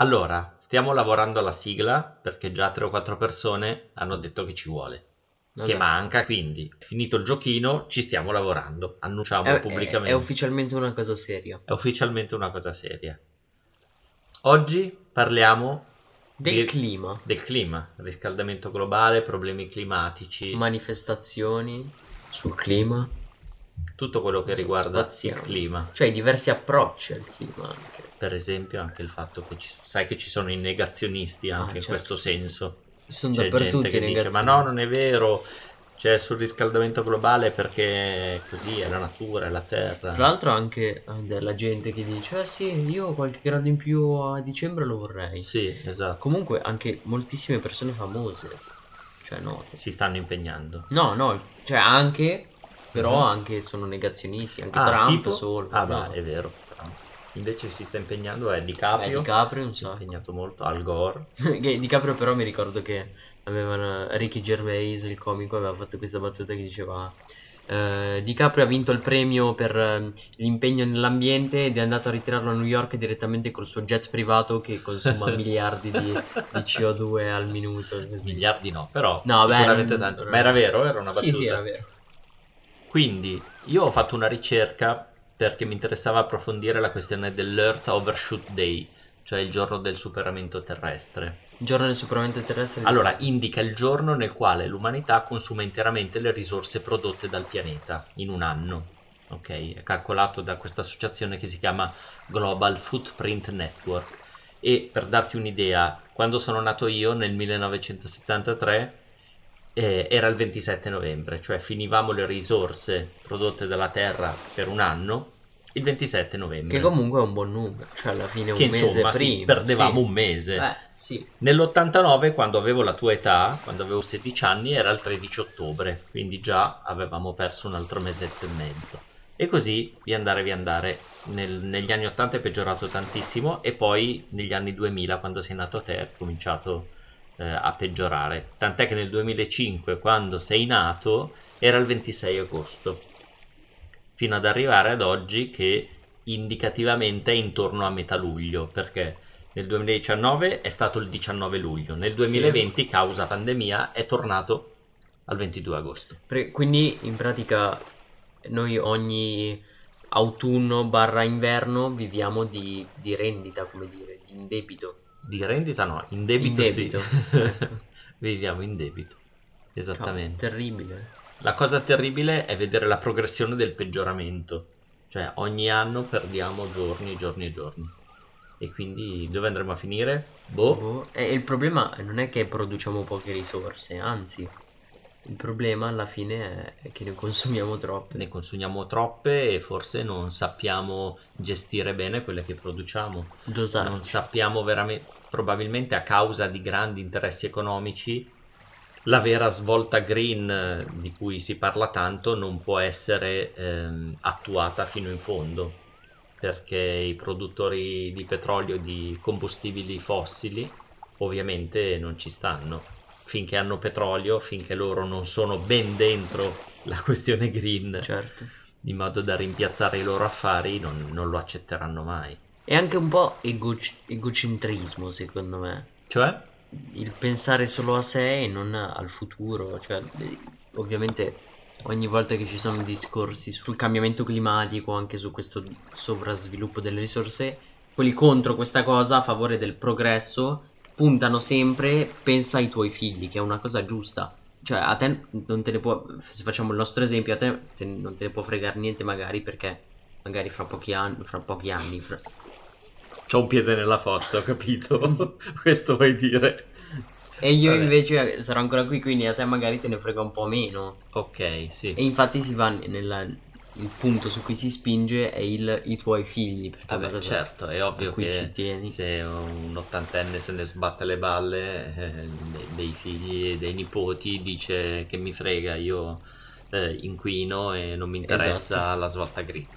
Allora, stiamo lavorando alla sigla perché già tre o quattro persone hanno detto che ci vuole. Vabbè. Che manca, quindi finito il giochino, ci stiamo lavorando. Annunciamo È, è- pubblicamente. è ufficialmente una cosa seria. È ufficialmente una cosa seria. Oggi parliamo Del di- clima, del clima, riscaldamento globale, problemi climatici, manifestazioni sul clima, tutto quello che riguarda il clima. cioè diversi approcci al clima anche. Per esempio anche il fatto che ci- sai che ci sono i negazionisti anche Ah, in certo. questo senso. Sono C'è dappertutto gente i che dice ma no, non è vero, c'è sul riscaldamento globale perché così, è la natura, è la terra. Tra l'altro anche eh, della gente che dice, eh sì, io qualche grado in più a dicembre lo vorrei. Sì, esatto, Comunque anche moltissime persone famose, cioè no, si stanno impegnando. no, no, cioè anche, però Mhm. anche sono negazionisti, anche Ah, Trump tipo? solo. Ah, no. beh, è vero. Trump. Invece si sta impegnando è Eh, DiCaprio. DiCaprio non si è so. impegnato molto, Al Gore. Che DiCaprio però mi ricordo che avevano Ricky Gervais, il comico, aveva fatto questa battuta che diceva eh, DiCaprio ha vinto il premio per eh, l'impegno nell'ambiente ed è andato a ritirarlo a New York direttamente col suo jet privato che consuma miliardi di, di CO2 al minuto. Miliardi no, però No, beh, sicuramente non- tanto. Ma era vero? Era una battuta? Sì, sì, era vero. Quindi io ho fatto una ricerca perché mi interessava approfondire la questione dell'Earth Overshoot Day, cioè il giorno del superamento terrestre. Giorno del superamento terrestre. Allora, indica il giorno nel quale l'umanità consuma interamente le risorse prodotte dal pianeta in un anno. Ok, è calcolato da questa associazione che si chiama Global Footprint Network. E per darti un'idea, quando sono nato io nel 1973 eh, era il 27 novembre, cioè finivamo le risorse prodotte dalla Terra per un anno il 27 novembre. Che comunque è un buon numero, cioè alla fine un Che mese insomma, sì, prima. perdevamo sì. un mese. Eh, sì. Nell'89, quando avevo la tua età, quando avevo 16 anni, era il 13 ottobre, quindi già avevamo perso un altro mesetto e mezzo. E così via andare, via andare. Nel- negli anni 80 è peggiorato tantissimo e poi negli anni 2000, quando sei nato te, è cominciato eh, a peggiorare. Tant'è che nel 2005, quando sei nato, era il 26 agosto, fino ad arrivare ad oggi che indicativamente è intorno a metà luglio, perché nel 2019 è stato il 19 luglio, nel 2020 causa pandemia è tornato al 22 agosto. Pre- quindi in pratica noi ogni autunno barra inverno viviamo di, di rendita, come dire, di indebito. Di rendita no, in debito, In debito, sì. Viviamo in debito. Cavolo, Esattamente. terribile. La cosa terribile è vedere la progressione del peggioramento. Cioè ogni anno perdiamo giorni giorni e giorni. E quindi dove andremo a finire? Boh. Boh. E il problema non è che produciamo poche risorse, anzi, il problema alla fine è, che ne consumiamo troppe. Ne consumiamo troppe e forse non sappiamo gestire bene quelle che produciamo. Dosarci. Non sappiamo veramente, probabilmente a causa di grandi interessi economici, la vera svolta green eh, di cui si parla tanto non può essere ehm, attuata fino in fondo, perché i produttori di petrolio e di combustibili fossili ovviamente non ci stanno. Finché hanno petrolio, finché loro non sono ben dentro la questione green, Certo. in modo da rimpiazzare i loro affari, non, non lo accetteranno mai. È anche un po' ego- egocentrismo, secondo me. Cioè? il pensare solo a sé e non al futuro, cioè ovviamente ogni volta che ci sono discorsi sul cambiamento climatico, anche su questo sovrasviluppo delle risorse, quelli contro questa cosa a favore del progresso puntano sempre pensa ai tuoi figli, che è una cosa giusta. Cioè a te non te ne può, se facciamo il nostro esempio, a te, te- non te ne può fregare niente magari perché magari fra pochi anni, fra pochi anni, fra- C'ho un piede nella fossa, ho capito. Questo vuoi dire? E io Vabbè. invece sarò ancora qui, quindi a te magari te ne frega un po' meno. Ok, sì. E infatti si va nella, il punto su cui si spinge è il, i tuoi figli. Vabbè, certo, è ovvio che se un ottantenne se ne sbatte le balle eh, de- dei figli e dei nipoti dice che mi frega, io eh, inquino e non mi interessa Esatto. la svolta green.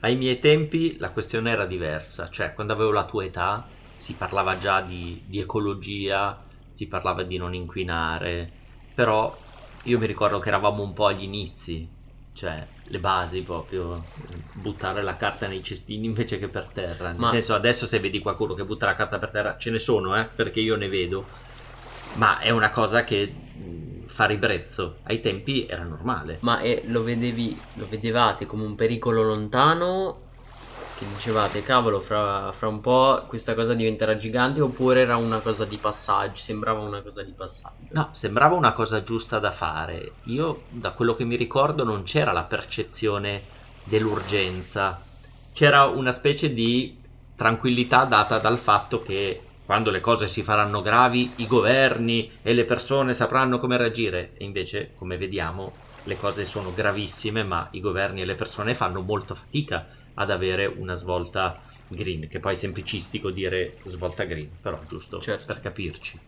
Ai miei tempi la questione era diversa, cioè quando avevo la tua età si parlava già di, di ecologia, si parlava di non inquinare, però io mi ricordo che eravamo un po' agli inizi, cioè le basi proprio, buttare la carta nei cestini invece che per terra. Nel Ma- senso, adesso se vedi qualcuno che butta la carta per terra, ce ne sono, eh, perché io ne vedo, ma è una cosa che mh, fa ribrezzo. Ai tempi era normale. Ma eh, lo vedevi, lo vedevate come un pericolo lontano? Che dicevate, cavolo, fra, fra un po' questa cosa diventerà gigante oppure era una cosa di passaggio? Sembrava una cosa di passaggio. No, sembrava una cosa giusta da fare. Io, da quello che mi ricordo, non c'era la percezione dell'urgenza. C'era una specie di tranquillità data dal fatto che quando le cose si faranno gravi, i governi e le persone sapranno come reagire. E invece, come vediamo, le cose sono gravissime, ma i governi e le persone fanno molta fatica ad avere una svolta green, che poi è semplicistico dire svolta green, però giusto Certo. per capirci.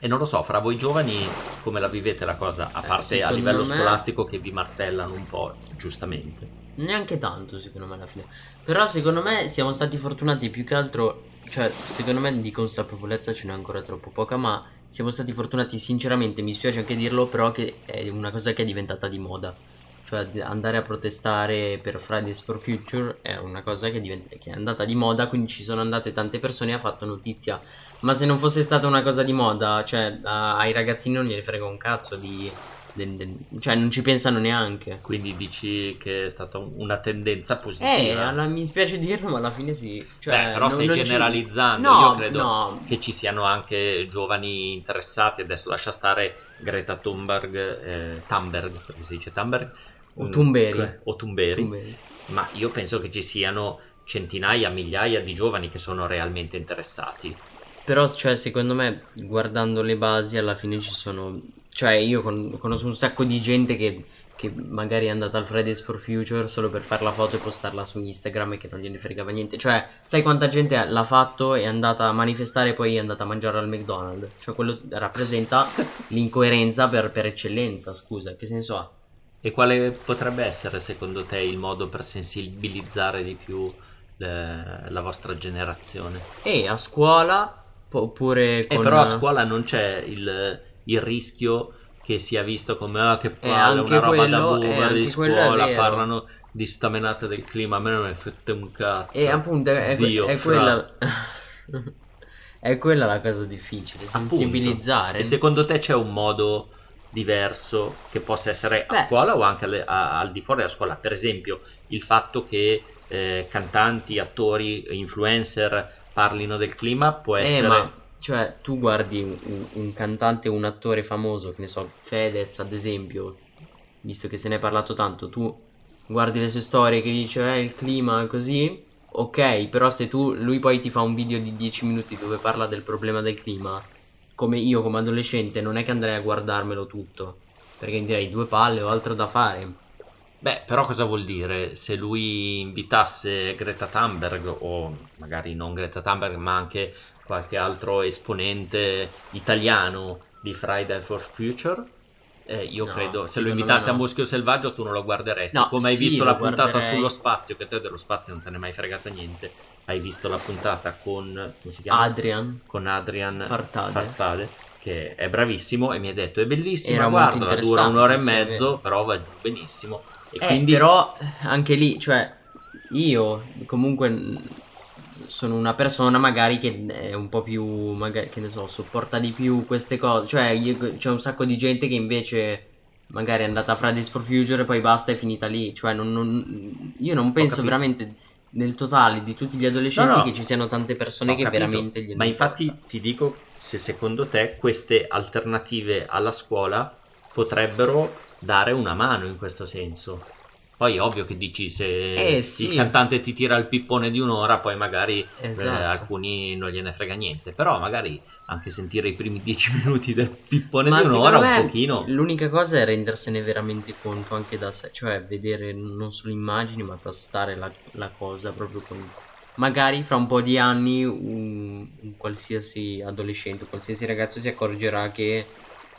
E non lo so, fra voi giovani come la vivete la cosa, a Eh, parte a secondo livello me- scolastico che vi martellano un po', giustamente. Neanche tanto, secondo me, alla fine. Però, secondo me, siamo stati fortunati più che altro. Cioè, secondo me di consapevolezza ce n'è ancora troppo poca. Ma siamo stati fortunati, sinceramente, mi spiace anche dirlo. Però, che è una cosa che è diventata di moda. Cioè, andare a protestare per Fridays for Future è una cosa che, divent- che è andata di moda. Quindi ci sono andate tante persone e ha fatto notizia. Ma se non fosse stata una cosa di moda, cioè, a- ai ragazzini non gliene frega un cazzo di. Del- del- cioè, non ci pensano neanche. Quindi dici che è stata un- una tendenza Eh, positiva. alla- mi spiace dirlo, ma alla fine sì. Cioè, Beh, però non- stai non ci- generalizzando, No, io credo no. che ci siano anche giovani interessati, adesso lascia stare Greta Thunberg, eh, Thunberg, perché si dice Thunberg, O Thunberg. o. Thunberg. ma io penso che ci siano centinaia, migliaia di giovani che sono realmente interessati. Però, cioè, secondo me, guardando le basi, alla fine ci sono. Cioè, io con- conosco un sacco di gente che, che magari è andata al Fridays for Future solo per fare la foto e postarla su Instagram e che non gliene fregava niente. Cioè, sai quanta gente l'ha fatto, è andata a manifestare e poi è andata a mangiare al McDonald's? Cioè, quello rappresenta l'incoerenza per, per eccellenza, scusa, che senso ha? E quale potrebbe essere secondo te il modo per sensibilizzare di più eh, la vostra generazione? E a scuola, po- oppure Eh, con... però a scuola non c'è il, il rischio che sia visto come ah, che palle, anche una roba da quello- eh, boomer di è scuola, parlano di sta menata del clima, a me non ne fette un cazzo. E appunto è, è- Zio, è fra. quella è quella la cosa difficile, Appunto. sensibilizzare. E secondo te c'è un modo diverso che possa essere a Beh. scuola o anche alle- a- al di fuori della scuola? Per esempio, il fatto che eh, cantanti, attori, influencer parlino del clima può Eh, essere... ma cioè tu guardi un, un- cantante o un attore famoso, che ne so, Fedez ad esempio, visto che se ne è parlato tanto, tu guardi le sue storie che dice eh il clima così, ok, però se tu lui poi ti fa un video di 10 minuti dove parla del problema del clima, come io come adolescente non è che andrei a guardarmelo tutto, perché direi due palle ho altro da fare. Beh, però cosa vuol dire? Se lui invitasse Greta Thunberg o magari non Greta Thunberg, ma anche qualche altro esponente italiano di Friday for Future, eh, io No, credo, se lo me invitassi a no. Muschio Selvaggio tu non lo guarderesti. No, Come hai sì, visto la puntata guarderei. sullo spazio, che te dello spazio non te ne è mai fregato niente. Hai visto la puntata con? Adrian con Adrian Fartade. Fartade, che è bravissimo e mi ha detto è bellissima, Era guarda, dura un'ora e mezzo, però va giù benissimo. E Eh, quindi però anche lì, cioè, io comunque sono una persona magari che è un po' più, magari, che ne so, sopporta di più queste cose. Cioè, io- c'è un sacco di gente che invece magari è andata a Fridays for Future e poi basta, è finita lì. Cioè, non- non- io non penso veramente nel totale di tutti gli adolescenti No, no. che ci siano tante persone Ho che capito, veramente gliene Ma infatti importa. ti dico se secondo te queste alternative alla scuola potrebbero dare una mano in questo senso. Poi è ovvio che dici se Eh, sì. il cantante ti tira il pippone di un'ora, poi magari eh, Esatto. alcuni non gliene frega niente, però magari anche sentire i primi dieci minuti del pippone Ma di un'ora un pochino. l'unica cosa è rendersene veramente conto anche da sé, cioè vedere non solo immagini ma tastare la, la cosa proprio con... Magari fra un po' di anni un, un qualsiasi adolescente, un qualsiasi ragazzo si accorgerà che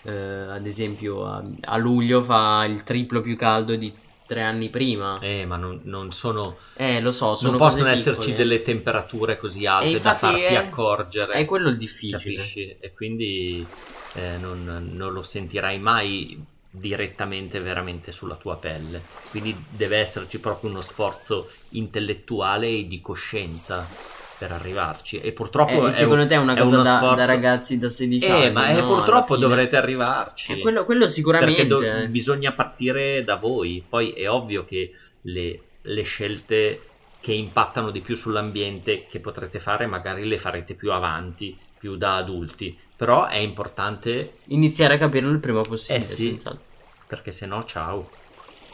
eh, ad esempio a, a luglio fa il triplo più caldo di tre anni prima. Eh, ma non, non sono Eh, lo so, sono non possono esserci piccole. delle temperature così alte da farti è- accorgere, È quello il difficile. capisci? E quindi eh, non, non lo sentirai mai direttamente veramente sulla tua pelle. Quindi deve esserci proprio uno sforzo intellettuale e di coscienza per arrivarci. E purtroppo Eh, secondo un- te è una è cosa da, sforzo- da ragazzi da 16 Eh, anni? ma eh, no, purtroppo dovrete arrivarci. Eh, quello, quello sicuramente. Perché do- bisogna partire da voi. Poi è ovvio che le, le scelte che impattano di più sull'ambiente che potrete fare, magari le farete più avanti, più da adulti. Però è importante Iniziare a capirlo il prima possibile, Eh sì. senz'altro. perché sennò ciao.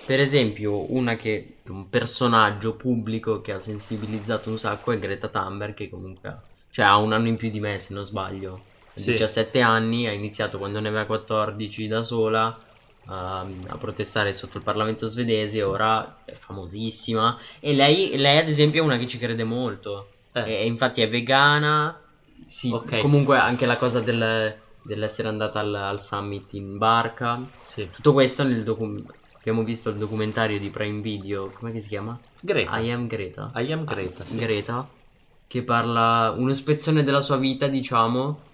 Per esempio, una che un personaggio pubblico che ha sensibilizzato un sacco è Greta Thunberg, che comunque ha, cioè, ha un anno in più di me, se non sbaglio. Ha Sì. 17 anni, ha iniziato quando ne aveva 14 da sola a, a protestare sotto il Parlamento svedese, ora è famosissima. E lei, lei, ad esempio, è una che ci crede molto. Eh. E, infatti è vegana. Sì, Ok. comunque anche la cosa del- dell'essere andata al, al summit in barca. Sì. Tutto questo nel documentario. Abbiamo visto il documentario di Prime Video, come si chiama? Greta. I am Greta. I am Greta, Ah, sì. Greta, che parla una spezzone della sua vita, diciamo,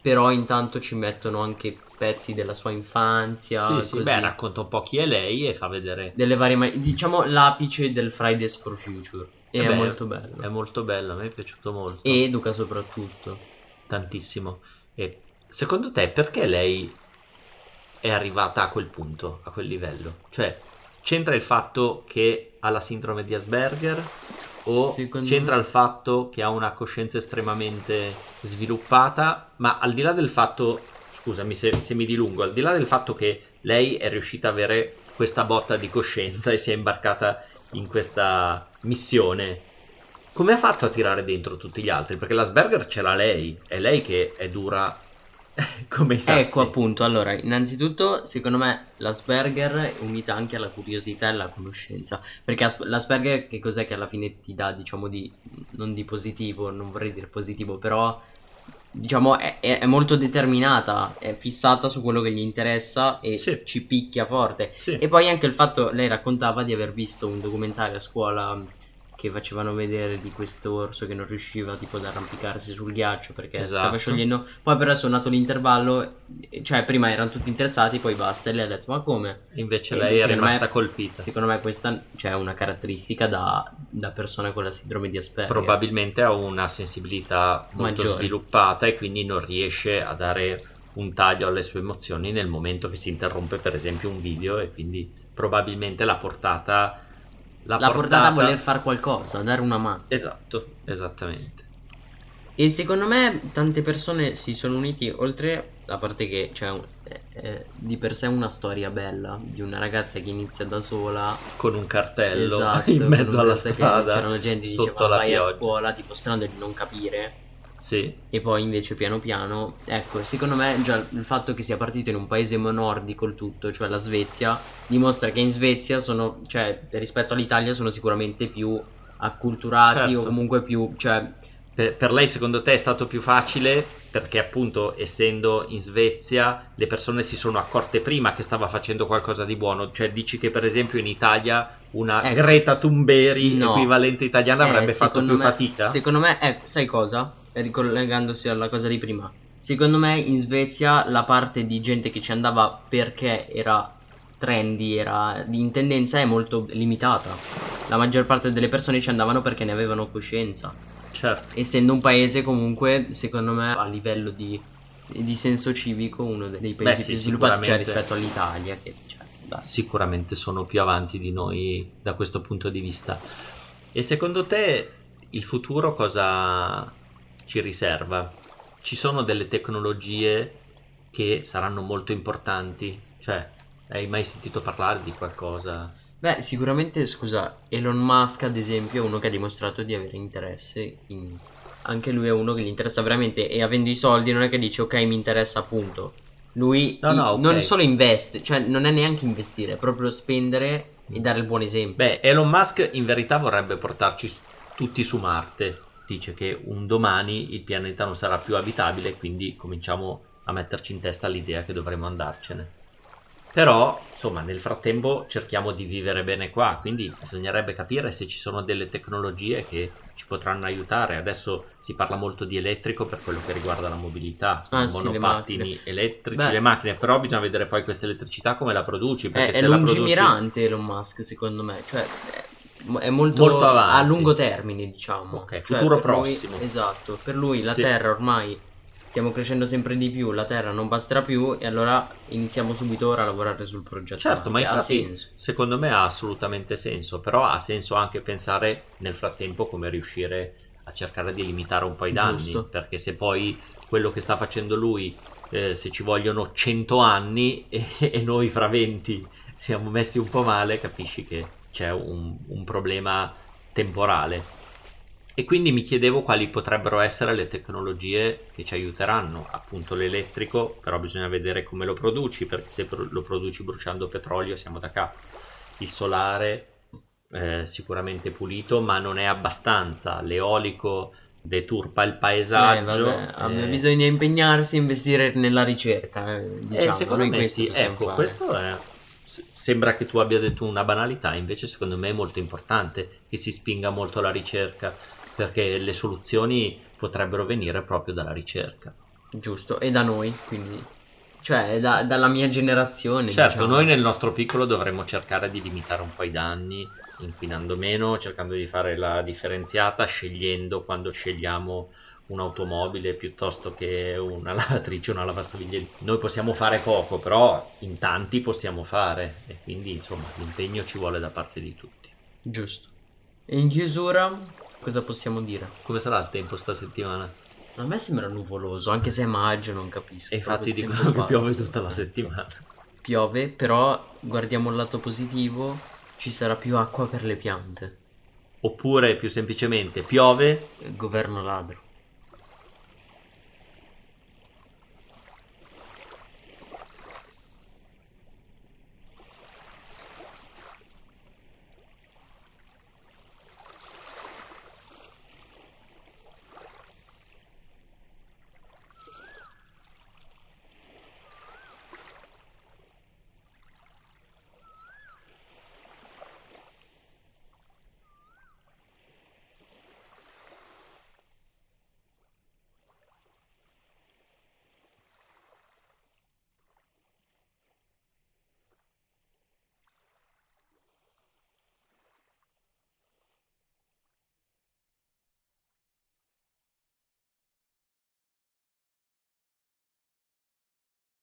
però intanto ci mettono anche pezzi della sua infanzia, Sì, sì, beh, racconta un po' chi è lei e fa vedere. delle varie ma- diciamo l'apice del Fridays for Future. E Eh è beh, molto bello. È molto bello, a me è piaciuto molto. E educa soprattutto. tantissimo. E secondo te perché lei è arrivata a quel punto, a quel livello? Cioè, c'entra il fatto che ha la sindrome di Asperger o Secondo c'entra me- il fatto che ha una coscienza estremamente sviluppata? Ma al di là del fatto, scusami se, se mi dilungo, al di là del fatto che lei è riuscita ad avere questa botta di coscienza e si è imbarcata in questa missione, come ha fatto a tirare dentro tutti gli altri? Perché l'Asperger ce l'ha lei, è lei che è dura come i sassi. Ecco appunto, allora, innanzitutto, secondo me l'Asperger è unita anche alla curiosità e alla conoscenza, perché As- l'Asperger che cos'è che alla fine ti dà, diciamo, di, non di positivo, non vorrei dire positivo, però, diciamo, è, è- è molto determinata, è fissata su quello che gli interessa e Sì. ci picchia forte. Sì. E poi anche il fatto, lei raccontava di aver visto un documentario a scuola che facevano vedere di questo orso che non riusciva tipo ad arrampicarsi sul ghiaccio perché stava Esatto. sciogliendo. Poi però è suonato l'intervallo, cioè prima erano tutti interessati, poi basta e lei ha detto ma come? Invece E lei è secondo me- rimasta colpita. Secondo me questa cioè, è una caratteristica da, da persona con la sindrome di Asperger. Probabilmente ha una sensibilità molto Maggiore. sviluppata e quindi non riesce a dare un taglio alle sue emozioni nel momento che si interrompe per esempio un video e quindi probabilmente l'ha portata l'ha L'ha portata a voler fare qualcosa, a dare una mano. Esatto, esattamente. E secondo me tante persone si sono uniti, oltre a parte che c'è un- è- è di per sé una storia bella di una ragazza che inizia da sola Con un cartello esatto, in mezzo alla strada c'erano gente che sotto diceva la vai a pioggia. scuola dimostrando di non capire Sì, e poi invece piano piano ecco secondo me già il fatto che sia partito in un paese nordico il tutto cioè la Svezia dimostra che in Svezia sono cioè rispetto all'Italia sono sicuramente più acculturati Certo. o comunque più cioè Per, per lei secondo te è stato più facile perché appunto essendo in Svezia le persone si sono accorte prima che stava facendo qualcosa di buono, cioè dici che per esempio in Italia una Ecco. Greta Thunberg No. equivalente italiana Eh, avrebbe fatto più me- fatica? Secondo me, eh, sai cosa? Ricollegandosi alla cosa di prima. Secondo me in Svezia la parte di gente che ci andava perché era trendy, era in tendenza è molto limitata. La maggior parte delle persone ci andavano perché ne avevano coscienza. Certo, Essendo un paese comunque, secondo me, a livello di, di senso civico, uno de- dei paesi sì, più sviluppati, cioè rispetto all'Italia. Che, cioè, sicuramente sono più avanti di noi da questo punto di vista. E secondo te il futuro cosa ci riserva? Ci sono delle tecnologie che saranno molto importanti? Cioè, hai mai sentito parlare di qualcosa? Beh, sicuramente, scusa, Elon Musk ad esempio è uno che ha dimostrato di avere interesse in... Anche lui è uno che gli interessa veramente e avendo i soldi non è che dice ok mi interessa appunto. Lui No, no, i- ok. non solo investe, cioè non è neanche investire, è proprio spendere e dare il buon esempio. Beh, Elon Musk in verità vorrebbe portarci tutti su Marte. Dice che un domani il pianeta non sarà più abitabile, quindi cominciamo a metterci in testa l'idea che dovremo andarcene. Però, insomma, nel frattempo cerchiamo di vivere bene qua, quindi bisognerebbe capire se ci sono delle tecnologie che ci potranno aiutare. Adesso si parla molto di elettrico per quello che riguarda la mobilità, Ah, i sì, monopattini elettrici, Beh. le macchine, però bisogna vedere poi questa elettricità come la produci, È, perché è se la produci... lungimirante Elon Musk, secondo me, cioè è, molto, Molto avanti. a lungo termine, diciamo. Ok, Cioè, futuro per lui- prossimo. esatto, per lui la Sì. Terra ormai stiamo crescendo sempre di più, la Terra non basterà più e allora iniziamo subito ora a lavorare sul progetto. Certo, ma infatti senso. secondo me ha assolutamente senso, però ha senso anche pensare nel frattempo come riuscire a cercare di limitare un po' i danni, Giusto. perché se poi quello che sta facendo lui, eh, se ci vogliono 100 anni e, e noi fra 20 siamo messi un po' male, capisci che c'è un, un problema temporale. E quindi mi chiedevo quali potrebbero essere le tecnologie che ci aiuteranno, appunto l'elettrico, però bisogna vedere come lo produci, perché se lo produci bruciando petrolio siamo da capo. Il solare eh, sicuramente pulito, ma non è abbastanza. L'eolico deturpa il Eh, paesaggio. vabbè, vabbè, eh, bisogna impegnarsi e investire nella ricerca, eh, eh, diciamo, secondo me sì, ecco, fare. questo è... Sembra che tu abbia detto una banalità, invece secondo me è molto importante che si spinga molto la ricerca, perché le soluzioni potrebbero venire proprio dalla ricerca. Giusto, e da noi, quindi, cioè da- dalla mia generazione, Certo, diciamo. noi nel nostro piccolo dovremmo cercare di limitare un po' i danni, inquinando meno, cercando di fare la differenziata, scegliendo quando scegliamo un'automobile piuttosto che una lavatrice, una lavastoviglie. Noi possiamo fare poco, però in tanti possiamo fare e quindi insomma l'impegno ci vuole da parte di tutti. Giusto. E in chiusura, cosa possiamo dire? Come sarà il tempo sta settimana? A me sembra nuvoloso, anche se è maggio, non capisco. E infatti dicono che piove tutta la settimana. Piove, però guardiamo il lato positivo, ci sarà più acqua per le piante. Oppure più semplicemente piove Governo ladro.